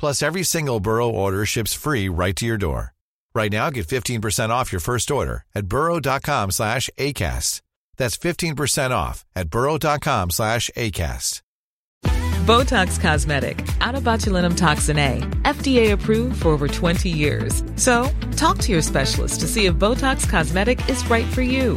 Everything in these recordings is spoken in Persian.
Plus, every single Burrow order ships free right to your door. Right now, get 15% off your first order at burrow.com slash ACAST. That's 15% off at burrow.com slash ACAST. Botox Cosmetic, out of botulinum toxin A, FDA approved for over 20 years. So, talk to your specialist to see if Botox Cosmetic is right for you.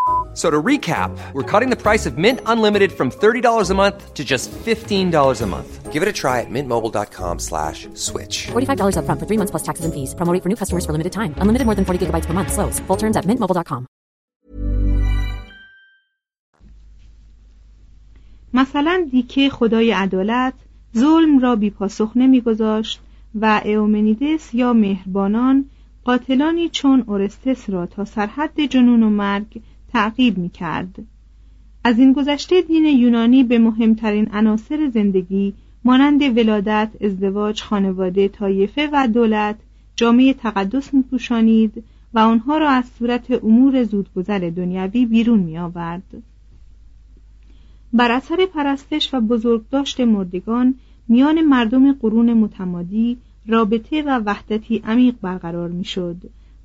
So to recap, we're cutting the price of Mint Unlimited from $30 a month to just $15 a month. Give it a try at mintmobile.com slash switch. $45 up front for three months plus taxes and fees. Promo rate for new customers for limited time. Unlimited more than 40 gigabytes per month. Slows. Full terms at mintmobile.com. مثلا دیکه خدای عدالت ظلم را بی پاسخ نمیگذاشت و ایومنیدس یا مهربانان قاتلانی چون اورستس را تا سرحد جنون و مرگ تعقیب می کرد. از این گذشته دین یونانی به مهمترین عناصر زندگی مانند ولادت، ازدواج، خانواده، طایفه و دولت جامعه تقدس میپوشانید و آنها را از صورت امور زودگذر دنیوی بیرون می آورد. بر اثر پرستش و بزرگداشت مردگان میان مردم قرون متمادی رابطه و وحدتی عمیق برقرار می‌شد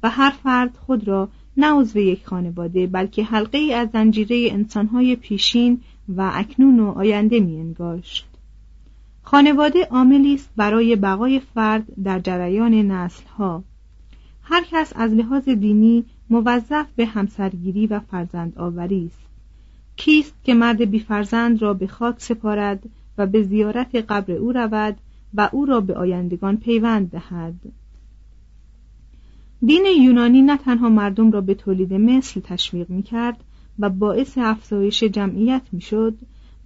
و هر فرد خود را نه عضو یک خانواده بلکه حلقه ای از زنجیره انسانهای پیشین و اکنون و آینده می انگاشت. خانواده عاملی است برای بقای فرد در جریان نسلها. هر کس از لحاظ دینی موظف به همسرگیری و فرزند آوری است. کیست که مرد بی فرزند را به خاک سپارد و به زیارت قبر او رود و او را به آیندگان پیوند دهد؟ دین یونانی نه تنها مردم را به تولید مثل تشویق می کرد و باعث افزایش جمعیت می شد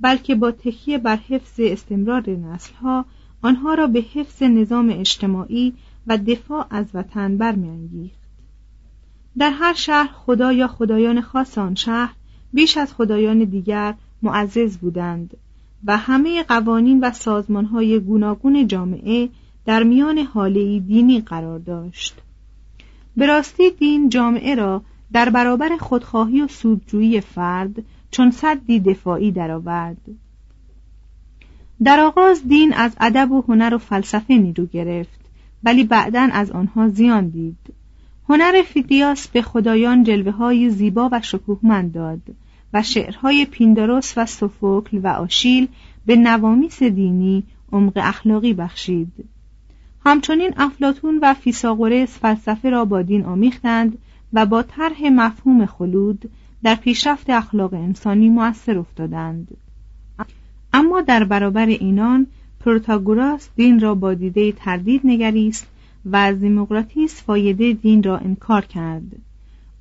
بلکه با تکیه بر حفظ استمرار نسلها آنها را به حفظ نظام اجتماعی و دفاع از وطن برمیانگیخت. در هر شهر خدا یا خدایان خاص آن شهر بیش از خدایان دیگر معزز بودند و همه قوانین و سازمانهای گوناگون جامعه در میان حاله دینی قرار داشت. به راستی دین جامعه را در برابر خودخواهی و سودجویی فرد چون صدی دفاعی درآورد. در آغاز دین از ادب و هنر و فلسفه نیرو گرفت ولی بعدا از آنها زیان دید هنر فیدیاس به خدایان جلوه های زیبا و شکوهمند داد و شعرهای پینداروس و سوفوکل و آشیل به نوامیس دینی عمق اخلاقی بخشید همچنین افلاتون و فیساغورس فلسفه را با دین آمیختند و با طرح مفهوم خلود در پیشرفت اخلاق انسانی مؤثر افتادند. اما در برابر اینان پروتاگوراس دین را با دیده تردید نگریست و از دموکراتیس فایده دین را انکار کرد.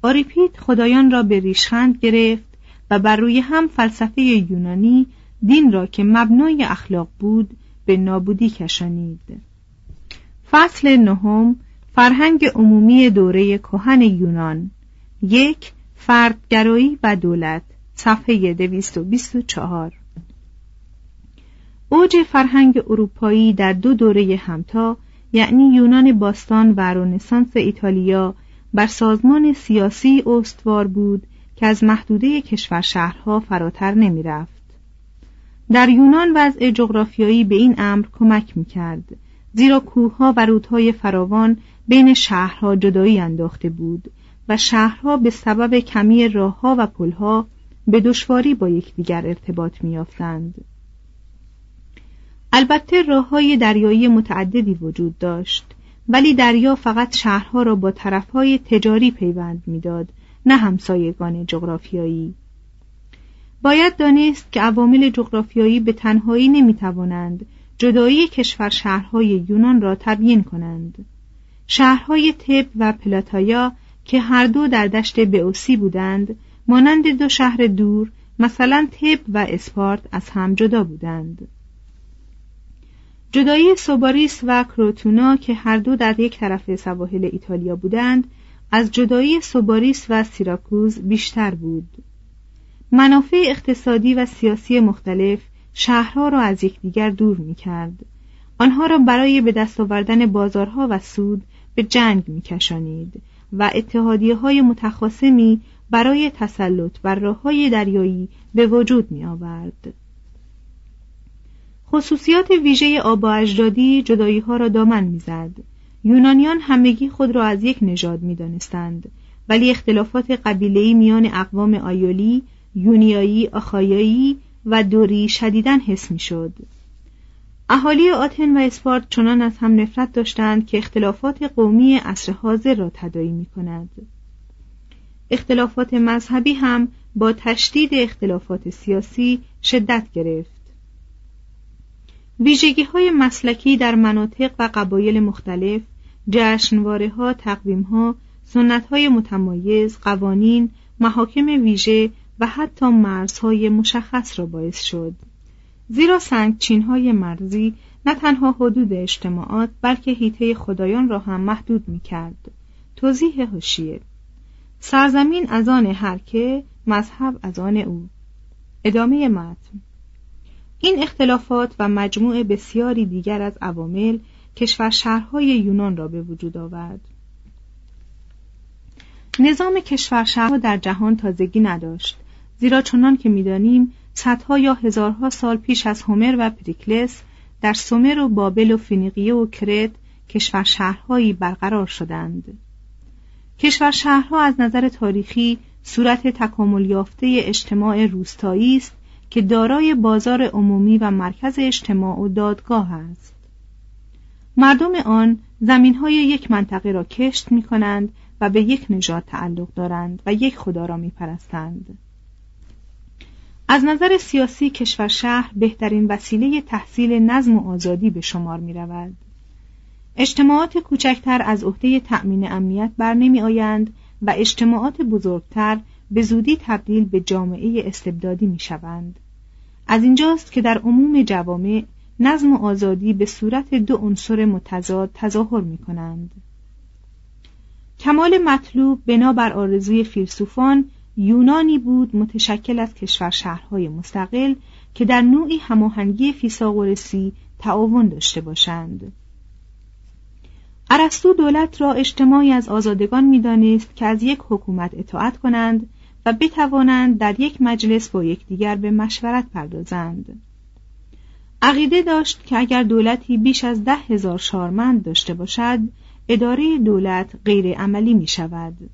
آریپید خدایان را به ریشخند گرفت و بر روی هم فلسفه یونانی دین را که مبنای اخلاق بود به نابودی کشانید. فصل نهم فرهنگ عمومی دوره کهن یونان. یک فردگرایی و دولت. صفحه 224 اوج فرهنگ اروپایی در دو دوره همتا یعنی یونان باستان و رنسانس ایتالیا بر سازمان سیاسی استوار بود که از محدوده کشور شهرها فراتر نمی رفت. در یونان وضع جغرافیایی به این امر کمک می کرد زیرا کوهها و رودهای فراوان بین شهرها جدایی انداخته بود و شهرها به سبب کمی راهها و پلها به دشواری با یکدیگر ارتباط میافتند. البته راه های دریایی متعددی وجود داشت ولی دریا فقط شهرها را با طرفهای تجاری پیوند می‌داد نه همسایگان جغرافیایی باید دانست که عوامل جغرافیایی به تنهایی نمی‌توانند جدایی کشور شهرهای یونان را تبیین کنند. شهرهای تب و پلاتایا که هر دو در دشت بئوسی بودند مانند دو شهر دور مثلا تب و اسپارت از هم جدا بودند. جدایی سوباریس و کروتونا که هر دو در یک طرف سواحل ایتالیا بودند از جدایی سوباریس و سیراکوز بیشتر بود. منافع اقتصادی و سیاسی مختلف شهرها را از یکدیگر دور می کرد. آنها را برای به دست آوردن بازارها و سود به جنگ می کشانید و اتحادیه های متخاصمی برای تسلط بر راه های دریایی به وجود می آورد. خصوصیات ویژه آب و اجدادی جدایی ها را دامن می‌زد. یونانیان همگی خود را از یک نژاد می‌دانستند ولی اختلافات قبیله‌ای میان اقوام آیولی، یونیایی، آخایایی و دوری شدیداً حس می‌شد. اهالی آتن و اسپارت چنان از هم نفرت داشتند که اختلافات قومی عصر حاضر را تدایی می کند. اختلافات مذهبی هم با تشدید اختلافات سیاسی شدت گرفت. ویژگی های مسلکی در مناطق و قبایل مختلف جشنواره ها، تقویم ها، سنت های متمایز، قوانین، محاکم ویژه و حتی مرزهای مشخص را باعث شد. زیرا سنگچین های مرزی نه تنها حدود اجتماعات بلکه هیته خدایان را هم محدود می کرد. توضیح هوشیه. سرزمین از آن هر که مذهب از آن او. ادامه متن. این اختلافات و مجموع بسیاری دیگر از عوامل کشور شهرهای یونان را به وجود آورد. نظام کشور شهرها در جهان تازگی نداشت. زیرا چنان که می‌دانیم صدها یا هزارها سال پیش از هومر و پریکلس در سومر و بابل و فینیقیه و کرت کشور شهرهایی برقرار شدند کشور شهرها از نظر تاریخی صورت تکامل یافته اجتماع روستایی است که دارای بازار عمومی و مرکز اجتماع و دادگاه است مردم آن زمین های یک منطقه را کشت می کنند و به یک نژاد تعلق دارند و یک خدا را می پرستند. از نظر سیاسی کشور شهر بهترین وسیله تحصیل نظم و آزادی به شمار می رود. اجتماعات کوچکتر از عهده تأمین امنیت بر نمی آیند و اجتماعات بزرگتر به زودی تبدیل به جامعه استبدادی می شوند. از اینجاست که در عموم جوامع نظم و آزادی به صورت دو عنصر متضاد تظاهر می کنند. کمال مطلوب بنابر آرزوی فیلسوفان یونانی بود متشکل از کشور شهرهای مستقل که در نوعی هماهنگی فیثاغورسی تعاون داشته باشند. ارسطو دولت را اجتماعی از آزادگان می‌دانست که از یک حکومت اطاعت کنند و بتوانند در یک مجلس با یکدیگر به مشورت پردازند عقیده داشت که اگر دولتی بیش از ده هزار شارمند داشته باشد اداره دولت غیر عملی می شود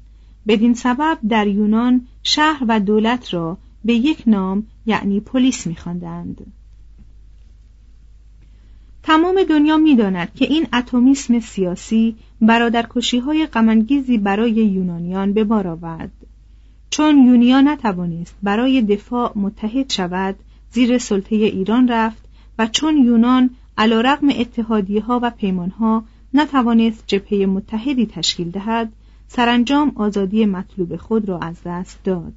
بدین سبب در یونان شهر و دولت را به یک نام یعنی پلیس می‌خواندند. تمام دنیا می‌داند که این اتمیسم سیاسی برادرکشی های غمانگیزی برای یونانیان به بار آورد چون یونیا نتوانست برای دفاع متحد شود زیر سلطه ایران رفت و چون یونان علا رقم اتحادیه ها و پیمان ها نتوانست جبهه متحدی تشکیل دهد سرانجام آزادی مطلوب خود را از دست داد.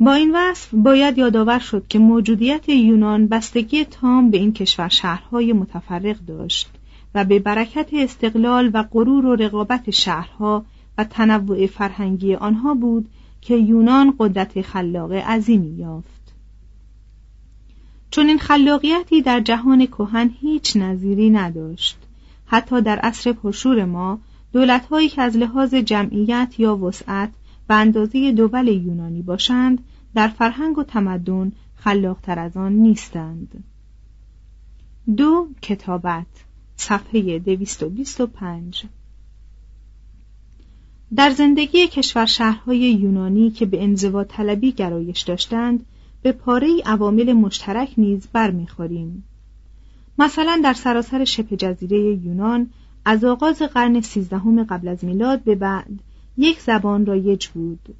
با این وصف باید یادآور شد که موجودیت یونان بستگی تام به این کشور شهرهای متفرق داشت و به برکت استقلال و غرور و رقابت شهرها و تنوع فرهنگی آنها بود که یونان قدرت خلاق عظیمی یافت. چون این خلاقیتی در جهان کهن هیچ نظیری نداشت حتی در عصر پرشور ما دولتهایی که از لحاظ جمعیت یا وسعت به اندازه دول یونانی باشند در فرهنگ و تمدن خلاقتر از آن نیستند. دو کتابت صفحه 225 در زندگی کشور شهرهای یونانی که به انزوا طلبی گرایش داشتند به پاره عوامل مشترک نیز برمیخوریم. مثلا در سراسر شبه جزیره یونان از آغاز قرن سیزدهم قبل از میلاد به بعد یک زبان رایج بود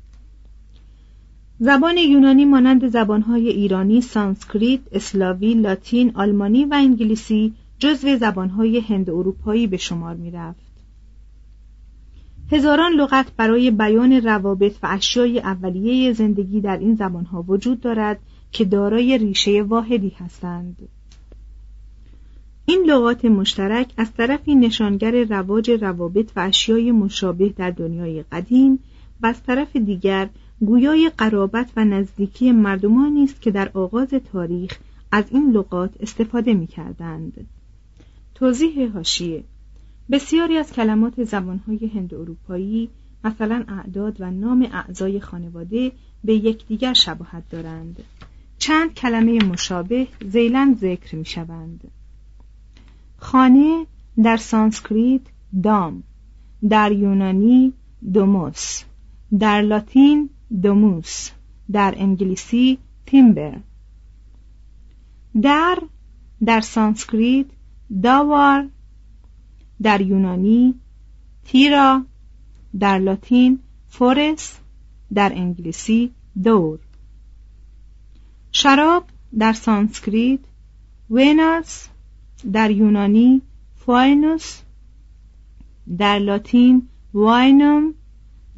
زبان یونانی مانند زبانهای ایرانی، سانسکریت، اسلاوی، لاتین، آلمانی و انگلیسی جزو زبانهای هند اروپایی به شمار می رفت. هزاران لغت برای بیان روابط و اشیای اولیه زندگی در این زبانها وجود دارد که دارای ریشه واحدی هستند. این لغات مشترک از طرفی نشانگر رواج روابط و اشیای مشابه در دنیای قدیم و از طرف دیگر گویای قرابت و نزدیکی مردمانی است که در آغاز تاریخ از این لغات استفاده می کردند. توضیح هاشیه بسیاری از کلمات زبانهای هند اروپایی مثلا اعداد و نام اعضای خانواده به یکدیگر شباهت دارند. چند کلمه مشابه زیلن ذکر می شوند خانه در سانسکریت دام در یونانی دوموس در لاتین domus در انگلیسی timber. در در سانسکریت داوار در یونانی تیرا در لاتین fores در انگلیسی door. شراب در سانسکریت وینارس در یونانی فاینوس در لاتین vinum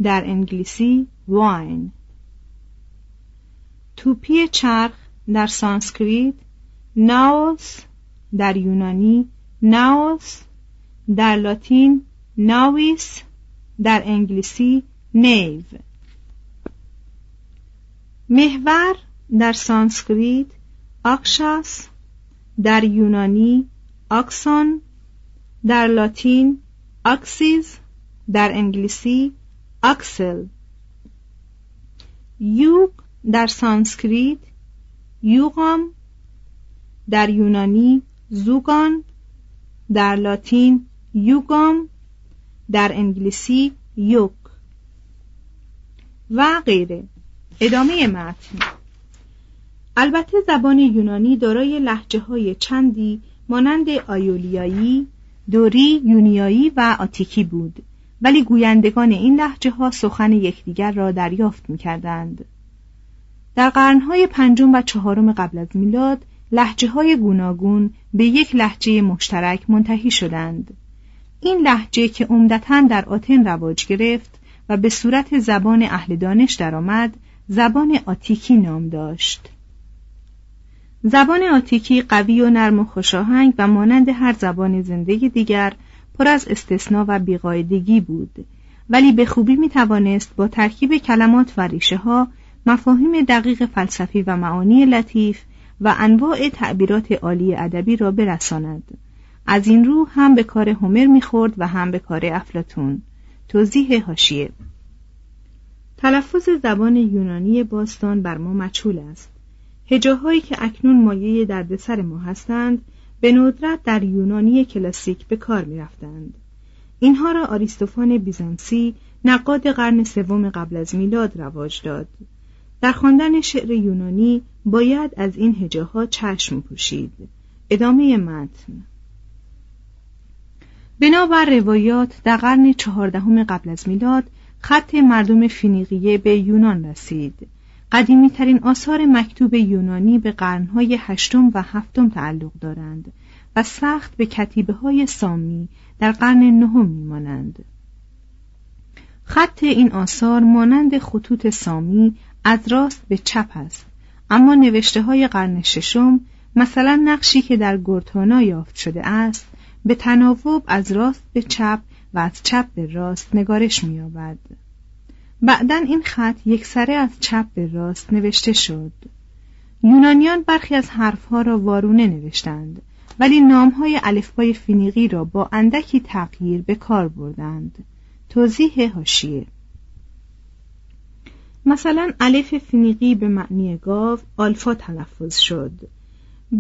در انگلیسی wine توپی چرخ در سانسکریت ناوس در یونانی ناوس در لاتین navis در انگلیسی nave. محور در سانسکریت آکشاس در یونانی آکسون در لاتین axis در انگلیسی axle یوغ در سانسکریت یوغام در یونانی زوگان در لاتین jugum در انگلیسی yoke و غیره. ادامه متن. البته زبان یونانی دارای لحجه های چندی مانند آیولیایی، دوری، یونیایی و آتیکی بود ولی گویندگان این لحجه ها سخن یکدیگر را دریافت می کردند. در قرنهای پنجم و چهارم قبل از میلاد لحجه های گوناگون به یک لحجه مشترک منتهی شدند. این لحجه که عمدتا در آتن رواج گرفت و به صورت زبان اهل دانش درآمد، زبان آتیکی نام داشت. زبان آتیکی قوی و نرم و خوشاهنگ و مانند هر زبان زندگی دیگر پر از استثنا و بیقاعدگی بود. ولی به خوبی می توانست با ترکیب کلمات و ریشه ها مفاهیم دقیق فلسفی و معانی لطیف و انواع تعبیرات عالی ادبی را برساند. از این رو هم به کار هومر می‌خورد و هم به کار افلاتون توضیح هاشیه. تلفظ زبان یونانی باستان بر ما مچول است. هجاهایی که اکنون مایه دردسر ما هستند به ندرت در یونانی کلاسیک به کار می رفتند. اینها را آریستوفان بیزانسی نقاد قرن سوم قبل از میلاد رواج داد. در خواندن شعر یونانی باید از این هجاها چشم پوشید. ادامه متن. بنابر روایات در قرن چهاردهم قبل از میلاد خط مردم فینیقیه به یونان رسید. قدیمی ترین آثار مکتوب یونانی به قرنهای هشتم و هفتم تعلق دارند و سخت به کتیبه های سامی در قرن نهم میمانند. خط این آثار مانند خطوط سامی از راست به چپ است اما نوشته های قرن ششم مثلا نقشی که در گورتانا یافت شده است به تناوب از راست به چپ و از چپ به راست نگارش می‌یابد. بعدا این خط یک سره از چپ به راست نوشته شد. یونانیان برخی از حرفها را وارونه نوشتند ولی نامهای الفبای فینیقی را با اندکی تغییر به کار بردند. توضیح هاشیه. مثلا الف فینیقی به معنی گاو آلفا تلفظ شد.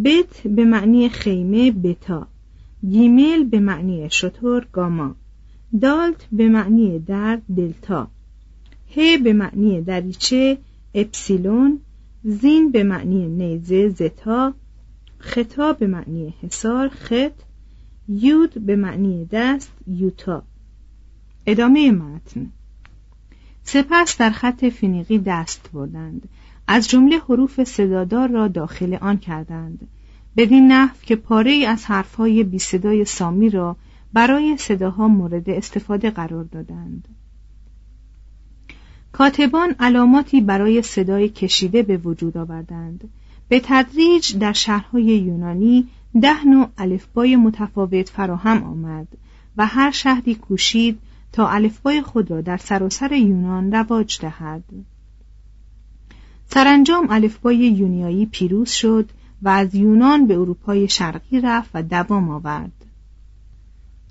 بت به معنی خیمه بتا. گیمل به معنی شطور گاما. دالت به معنی در دلتا. ه به معنی دریچه اپسیلون زین به معنی نیزه زتا خطا به معنی حصار خط یود به معنی دست یوتا. ادامه متن. سپس در خط فینیقی دست بردند. از جمله حروف صدادار را داخل آن کردند. بدین نحو که پاره از حرفهای بی صدای سامی را برای صداها مورد استفاده قرار دادند. کاتبان علاماتی برای صدای کشیده به وجود آوردند. به تدریج در شهرهای یونانی ده نوع الفبای متفاوت فراهم آمد و هر شهری کوشید تا الفبای خود را در سراسر یونان رواج دهد. سرانجام الفبای یونیایی پیروز شد و از یونان به اروپای شرقی رفت و دوام آورد.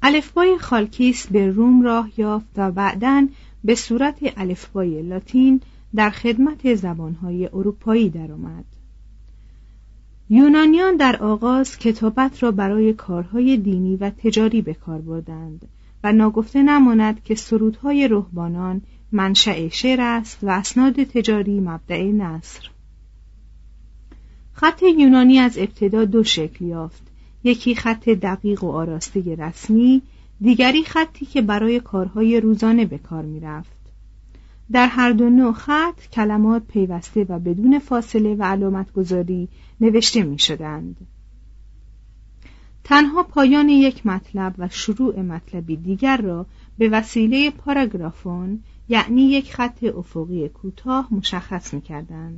الفبای خالکیس به روم راه یافت و بعدا به صورت الفبای لاتین در خدمت زبانهای اروپایی درآمد. یونانیان در آغاز کتابت را برای کارهای دینی و تجاری به کار بردند و ناگفته نماند که سرودهای رهبانان منشأ شعر است و اسناد تجاری مبدع نصر خط یونانی از ابتدا دو شکل یافت یکی خط دقیق و آراسته رسمی دیگری خطی که برای کارهای روزانه به کار می رفت. در هر دو نوع خط کلمات پیوسته و بدون فاصله و علامت گذاری نوشته می شدند. تنها پایان یک مطلب و شروع مطلبی دیگر را به وسیله پاراگرافون یعنی یک خط افقی کوتاه مشخص می کردند.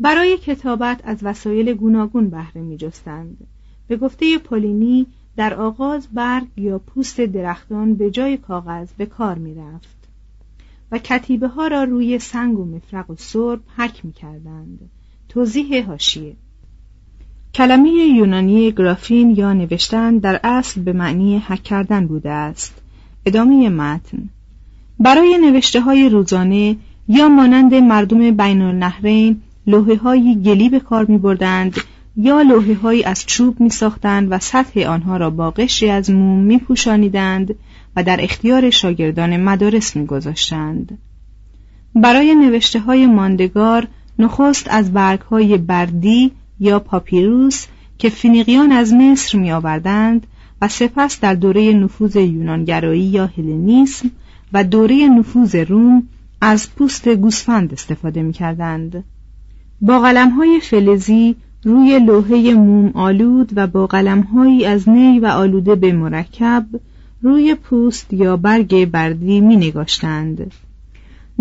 برای کتابت از وسایل گوناگون بهره میجستند به گفته پولینی در آغاز برگ یا پوست درختان به جای کاغذ به کار می رفت و کتیبه ها را روی سنگ و مفرق و سرب حک می کردند. توضیح هاشیه کلمه یونانی گرافین یا نوشتن در اصل به معنی حک کردن بوده است ادامه متن برای نوشته های روزانه یا مانند مردم بین النهرین لوحه های گلی به کار می بردند یا لوحه هایی از چوب می ساختند و سطح آنها را با قشری از موم می پوشانیدند و در اختیار شاگردان مدارس می گذاشتند. برای نوشته های ماندگار نخست از برگ های بردی یا پاپیروس که فینیقیان از مصر می آوردند و سپس در دوره نفوذ یونانگرایی یا هلنیسم و دوره نفوذ روم از پوست گوسفند استفاده می کردند. با قلم های فلزی روی لوحه موم آلود و با قلمهایی از نی و آلوده به مرکب روی پوست یا برگ بردی می نگاشتند.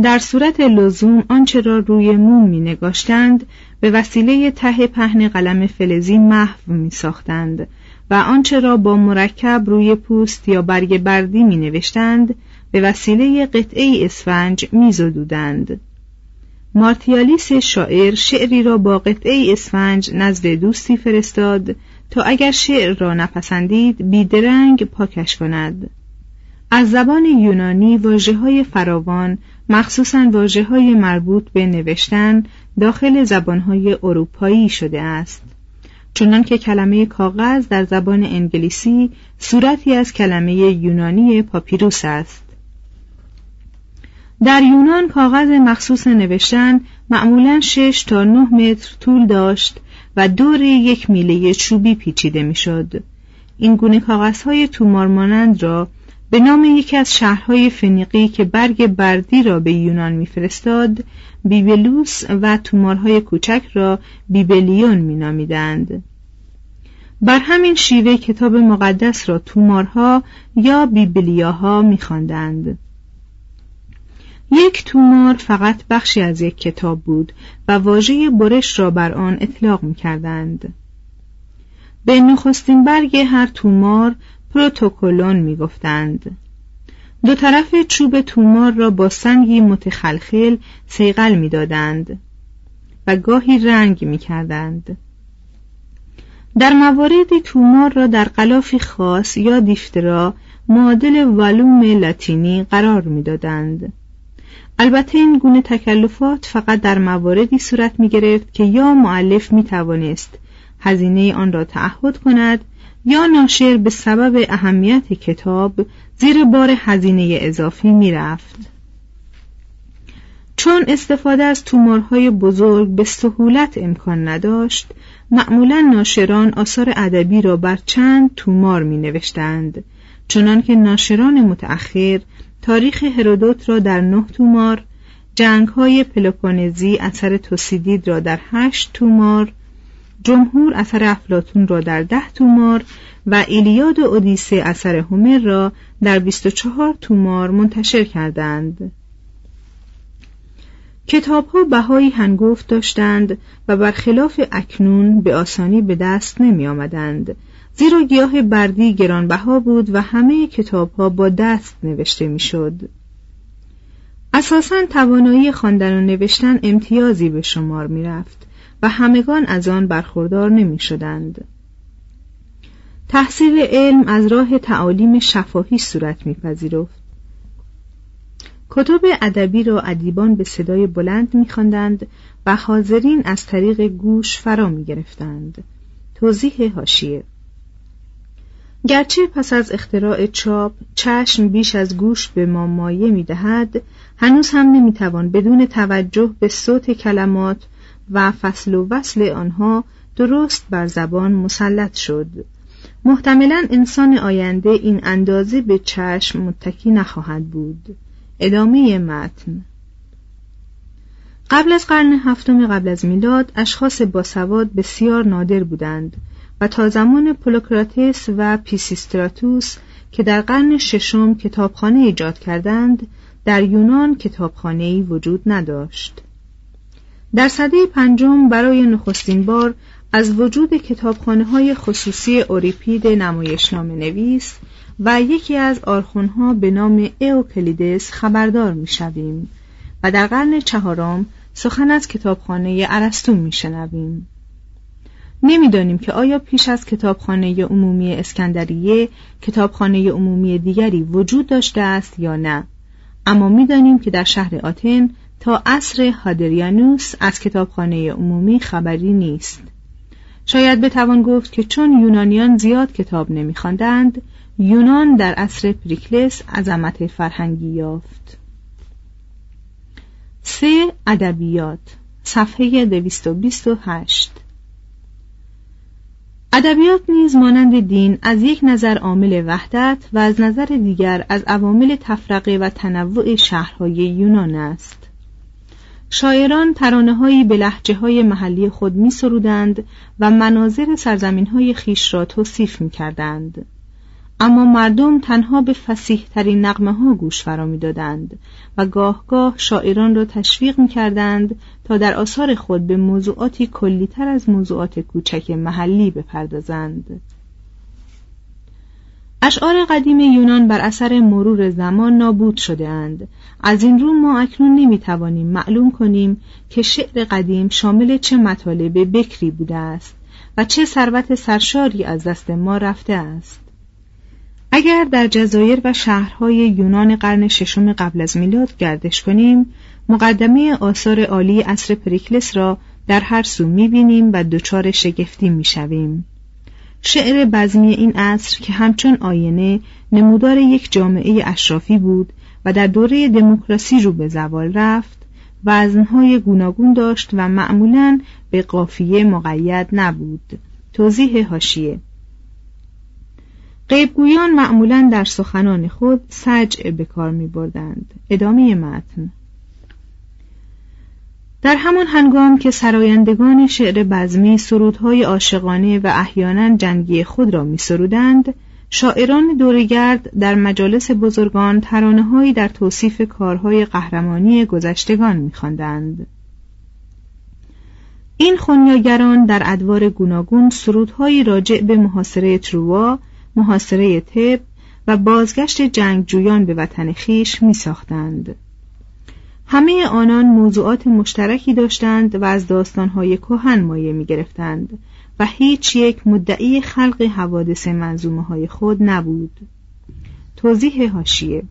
در صورت لزوم آنچه را روی موم می نگاشتند به وسیله ته پهن قلم فلزی محو می ساختند و آنچه را با مرکب روی پوست یا برگ بردی می نوشتند به وسیله قطعه اسفنج می زدودند. مارتیالیس شاعر شعری را با قطعه اسفنج نزد دوستی فرستاد تا اگر شعر را نپسندید بیدرنگ پاکش کند. از زبان یونانی واجه های فراوان مخصوصا واجه های مربوط به نوشتن داخل زبانهای اروپایی شده است. چنان که کلمه کاغذ در زبان انگلیسی صورتی از کلمه یونانی پاپیروس است. در یونان کاغذ مخصوص نوشتن معمولا 6 تا 9 متر طول داشت و دور یک میله چوبی پیچیده می‌شد. این گونه کاغذهای تومار مانند را به نام یکی از شهرهای فنیقی که برگ بردی را به یونان میفرستاد بیبلوس و تومارهای کوچک را بیبلیون مینامیدند بر همین شیوه کتاب مقدس را تومارها یا بیبلیاها میخواندند یک تومار فقط بخشی از یک کتاب بود و واژه برش را بر آن اطلاق می کردند. به نخستین برگ هر تومار پروتوکولون می گفتند. دو طرف چوب تومار را با سنگی متخلخل سیغل می دادند و گاهی رنگ می کردند. در مواردی تومار را در قلافی خاص یا دیفترا معادل والوم لاتینی قرار می‌دادند. البته این گونه تکلفات فقط در مواردی صورت می گرفت که یا معلف می توانست هزینه آن را تعهد کند یا ناشر به سبب اهمیت کتاب زیر بار هزینه اضافی می رفت. چون استفاده از تومارهای بزرگ به سهولت امکان نداشت معمولا ناشران آثار ادبی را بر چند تومار می نوشتند چنان که ناشران متأخر تاریخ هرودوت را در نه تومار جنگ های پلوپونزی اثر توسیدید را در هشت تومار جمهور اثر افلاتون را در ده تومار و ایلیاد و اودیسه اثر هومر را در 24 تومار منتشر کردند. کتاب ها بهایی هنگفت داشتند و برخلاف اکنون به آسانی به دست نمی آمدند زیرا گیاه بردی گرانبها بود و همه کتاب ها با دست نوشته می‌شد. اساسا توانایی خواندن و نوشتن امتیازی به شمار می رفت و همگان از آن برخوردار نمی شدند. تحصیل علم از راه تعالیم شفاهی صورت میپذیرفت. کتب ادبی را ادیبان به صدای بلند میخواندند و حاضرین از طریق گوش فرا می‌گرفتند. توضیح هاشیه گرچه پس از اختراع چاپ چشم بیش از گوش به ما مایه می دهد هنوز هم نمی توان بدون توجه به صوت کلمات و فصل و وصل آنها درست بر زبان مسلط شد. محتملا انسان آینده این اندازه به چشم متکی نخواهد بود. ادامه متن. قبل از قرن هفتم قبل از میلاد اشخاص باسواد بسیار نادر بودند. و تا زمان پولوکراتس و پیسیستراتوس که در قرن ششم کتابخانه ایجاد کردند در یونان کتابخانه‌ای وجود نداشت. در سده پنجم برای نخستین بار از وجود کتابخانه های خصوصی اوریپید نمایشنامه نویس و یکی از آرخونها به نام اوکلیدس خبردار می‌شویم و در قرن چهارم سخن از کتابخانه ارسطو میشنویم. نمی‌دانیم که آیا پیش از کتابخانه عمومی اسکندریه کتابخانه عمومی دیگری وجود داشته است یا نه. اما می‌دانیم که در شهر آتن تا عصر هادریانوس از کتابخانه عمومی خبری نیست. شاید بتوان گفت که چون یونانیان زیاد کتاب نمیخواندند یونان در عصر پریکلس عظمت فرهنگی یافت. سه ادبیات صفحه 228 ادبیات نیز مانند دین از یک نظر عامل وحدت و از نظر دیگر از عوامل تفرقه و تنوع شهرهای یونان است شاعران ترانههایی به لحجه های محلی خود می سرودند و مناظر سرزمین های خیش را توصیف می کردند. اما مردم تنها به فسیح ترین نقمه ها گوش فرا می دادند و گاه گاه شاعران را تشویق می کردند تا در آثار خود به موضوعاتی کلیتر از موضوعات کوچک محلی بپردازند. اشعار قدیم یونان بر اثر مرور زمان نابود شده اند. از این رو ما اکنون نمی توانیم معلوم کنیم که شعر قدیم شامل چه مطالب بکری بوده است و چه ثروت سرشاری از دست ما رفته است. اگر در جزایر و شهرهای یونان قرن ششم قبل از میلاد گردش کنیم مقدمه آثار عالی اصر پریکلس را در هر سو می‌بینیم و دچار شگفتی می‌شویم. شعر بزمی این عصر که همچون آینه نمودار یک جامعه اشرافی بود و در دوره دموکراسی رو به زوال رفت وزنهای گوناگون داشت و معمولا به قافیه مقید نبود. توضیح هاشیه غیبگویان معمولا در سخنان خود سجع به کار می بردند. ادامه متن در همان هنگام که سرایندگان شعر بزمی سرودهای عاشقانه و احیانا جنگی خود را می سرودند، شاعران دورگرد در مجالس بزرگان ترانههایی در توصیف کارهای قهرمانی گذشتگان می‌خواندند. این خونیاگران در ادوار گوناگون سرودهایی راجع به محاصره تروا محاصره تب و بازگشت جنگجویان به وطن خیش می ساختند. همه آنان موضوعات مشترکی داشتند و از داستانهای کهن مایه می گرفتند و هیچ یک مدعی خلق حوادث منظومه های خود نبود. توضیح هاشیه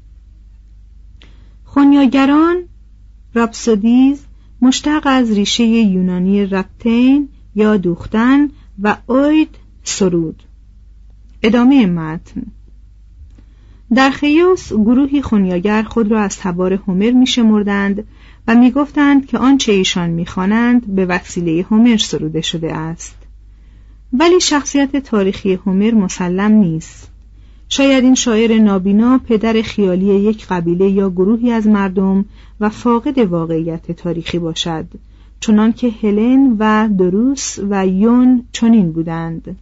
خونیاگران رابسودیز مشتق از ریشه یونانی رپتین یا دوختن و اوید سرود ادامه متن. در خیوس گروهی خونیاگر خود را از تبار هومر میشمردند و می‌گفتند که آنچه ایشان می‌خوانند به وسیله هومر سروده شده است. ولی شخصیت تاریخی هومر مسلم نیست. شاید این شاعر نابینا پدر خیالی یک قبیله یا گروهی از مردم و فاقد واقعیت تاریخی باشد چنانکه هلن و دروس و یون چنین بودند.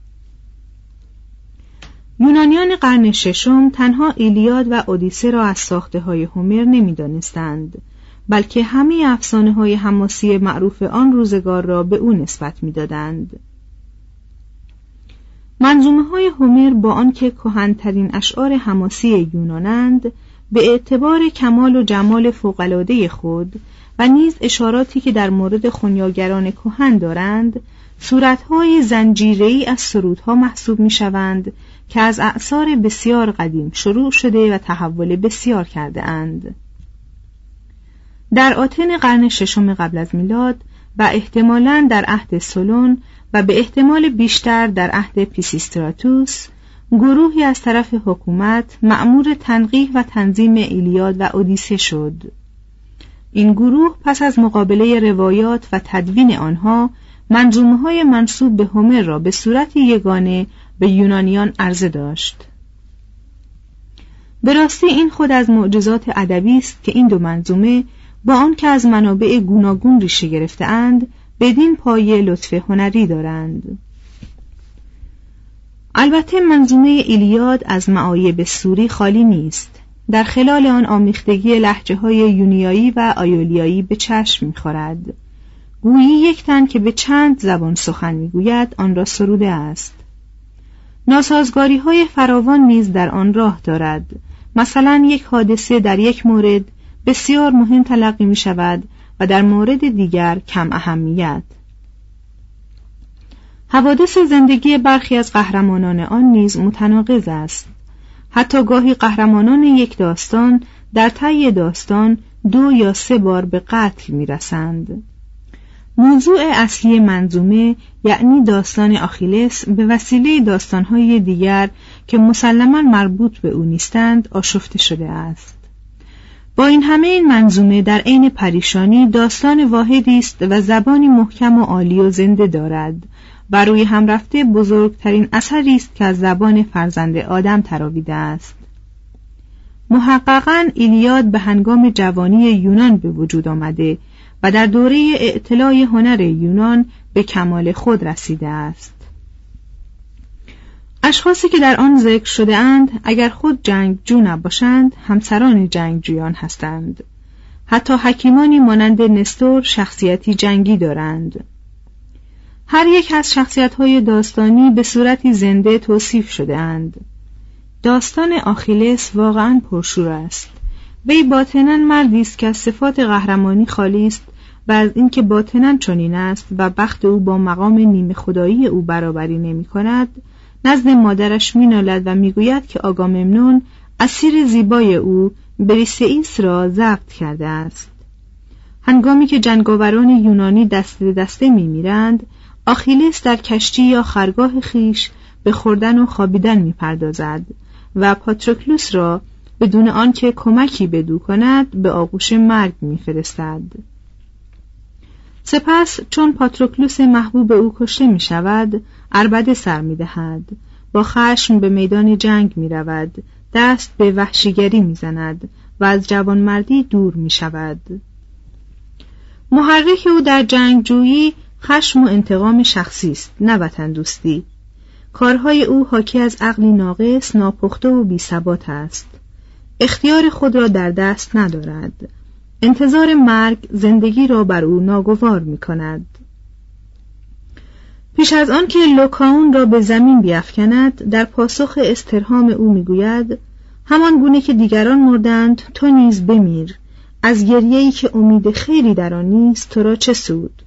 یونانیان قرن ششم تنها ایلیاد و اودیسه را از ساخته های هومر نمی‌دانستند بلکه همه افسانه های حماسی معروف آن روزگار را به او نسبت می‌دادند. منظومه های هومر با آنکه کهنترین اشعار حماسی یونانند به اعتبار کمال و جمال فوقالعاده خود و نیز اشاراتی که در مورد خونیاگران کهن دارند صورتهای زنجیره‌ای از سرودها محسوب می‌شوند که از اعثار بسیار قدیم شروع شده و تحول بسیار کرده اند. در آتن قرن ششم قبل از میلاد و احتمالاً در عهد سولون و به احتمال بیشتر در عهد پیسیستراتوس گروهی از طرف حکومت مأمور تنقیح و تنظیم ایلیاد و اودیسه شد. این گروه پس از مقابله روایات و تدوین آنها منظومه های منصوب به هومر را به صورت یگانه به یونانیان عرضه داشت. به راستی این خود از معجزات ادبی است که این دو منظومه با آنکه از منابع گوناگون ریشه گرفتهاند بدین پایه لطف هنری دارند. البته منظومه ایلیاد از معایب سوری خالی نیست. در خلال آن آمیختگی لحجه های یونیایی و آیولیایی به چشم می‌خورد. گویی یک تن که به چند زبان سخن می‌گوید آن را سروده است. ناسازگاری های فراوان نیز در آن راه دارد. مثلا یک حادثه در یک مورد بسیار مهم تلقی می شود و در مورد دیگر کم اهمیت. حوادث زندگی برخی از قهرمانان آن نیز متناقض است. حتی گاهی قهرمانان یک داستان در طی داستان دو یا سه بار به قتل می رسند. موضوع اصلی منظومه یعنی داستان آخیلس به وسیله داستانهای دیگر که مسلما مربوط به او نیستند آشفته شده است. با این همه این منظومه در عین پریشانی داستان واحدی است و زبانی محکم و عالی و زنده دارد. و روی هم رفته بزرگترین اثری است که از زبان فرزند آدم تراویده است. محققا ایلیاد به هنگام جوانی یونان به وجود آمده و در دوره اعتلاع هنر یونان به کمال خود رسیده است. اشخاصی که در آن ذکر شده اند اگر خود جنگجو نباشند همسران جنگجویان هستند. حتی حکیمانی مانند نستور شخصیتی جنگی دارند. هر یک از شخصیت داستانی به صورتی زنده توصیف شده اند. داستان آخیلس واقعا پرشور است. وی باطنا مردی است که از صفات قهرمانی خالی است و از اینکه باطنا چنین است و بخت او با مقام نیمه خدایی او برابری نمی کند نزد مادرش مینالد و می‌گوید که آگاممنون اسیر زیبای او بریسئیس را ضبط کرده است. هنگامی که جنگاوران یونانی دست به دسته میمیرند آخیلس در کشتی یا خرگاه خیش به خوردن و خوابیدن می‌پردازد و پاتروکلوس را بدون آنکه کمکی بدو کند به آغوش مرگ میفرستد. سپس چون پاتروکلوس محبوب او کشته می شود اربده سر می دهد با خشم به میدان جنگ می رود دست به وحشیگری می زند و از جوانمردی دور می شود محرک او در جنگجویی خشم و انتقام شخصی است نه وطن دوستی. کارهای او حاکی از عقلی ناقص ناپخته و بیثبات است. اختیار خود را در دست ندارد. انتظار مرگ زندگی را بر او ناگوار می کند پیش از آن که لوکاون را به زمین بیافکند در پاسخ استرهام او می‌گوید همان گونه که دیگران مردند تو نیز بمیر. از گریه‌ای که امید خیری در آن نیست تو را چه سود؟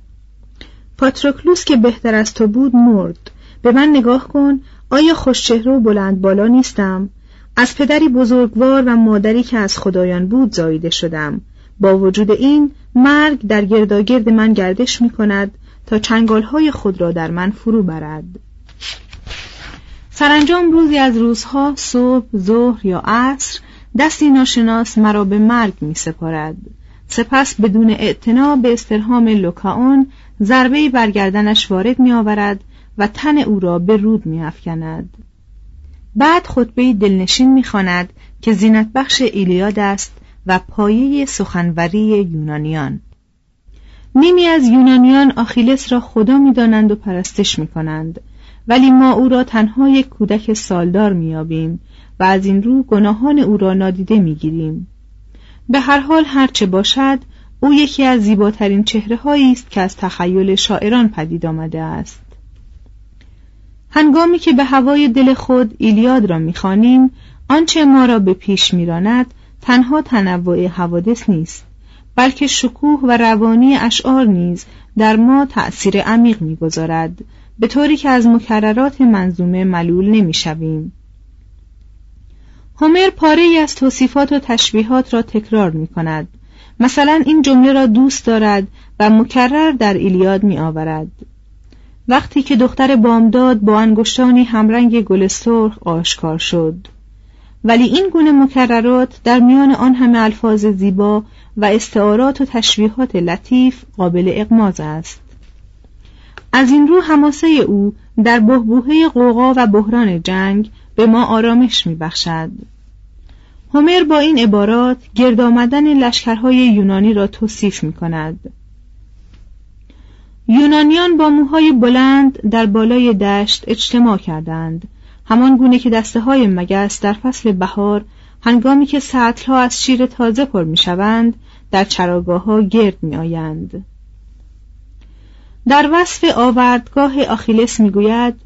پاتروکلوس که بهتر از تو بود مرد. به من نگاه کن آیا خوشچهره و بلند بالا نیستم؟ از پدری بزرگوار و مادری که از خدایان بود زاییده شدم. با وجود این مرگ در گرداگرد من گردش می کند تا چنگالهای خود را در من فرو برد سرانجام روزی از روزها صبح ظهر یا عصر دستی ناشناس مرا به مرگ می سپارد سپس بدون اعتنا به استرهام لوکاون ضربه برگردنش وارد می آورد و تن او را به رود می افکند. بعد خطبه دلنشین می خاند که زینت بخش ایلیاد است و پایه سخنوری یونانیان. نیمی از یونانیان آخیلس را خدا می‌دانند و پرستش می کنند ولی ما او را تنها یک کودک سالدار میابیم و از این رو گناهان او را نادیده می‌گیریم. به هر حال هرچه باشد او یکی از زیباترین چهره است که از تخیل شاعران پدید آمده است. هنگامی که به هوای دل خود ایلیاد را می‌خوانیم آنچه ما را به پیش میراند تنها تنوع حوادث نیست بلکه شکوه و روانی اشعار نیز در ما تأثیر عمیق می‌گذارد به طوری که از مکررات منظومه ملول نمی‌شویم. هومر پاره ای از توصیفات و تشبیهات را تکرار می کند مثلا این جمله را دوست دارد و مکرر در ایلیاد می آورد وقتی که دختر بامداد با انگشتانی همرنگ گل سرخ آشکار شد. ولی این گونه مکررات در میان آن همه الفاظ زیبا و استعارات و تشبیهات لطیف قابل اقماز است از این رو حماسه او در بهبوهه قوقا و بحران جنگ به ما آرامش میبخشد هومر با این عبارات گرد آمدن لشکرهای یونانی را توصیف می کند. یونانیان با موهای بلند در بالای دشت اجتماع کردند همان گونه که دسته های مگس در فصل بهار هنگامی که سطلها از شیر تازه پر می شوند در چراگاه ها گرد می آیند. در وصف آوردگاه آخیلس می گوید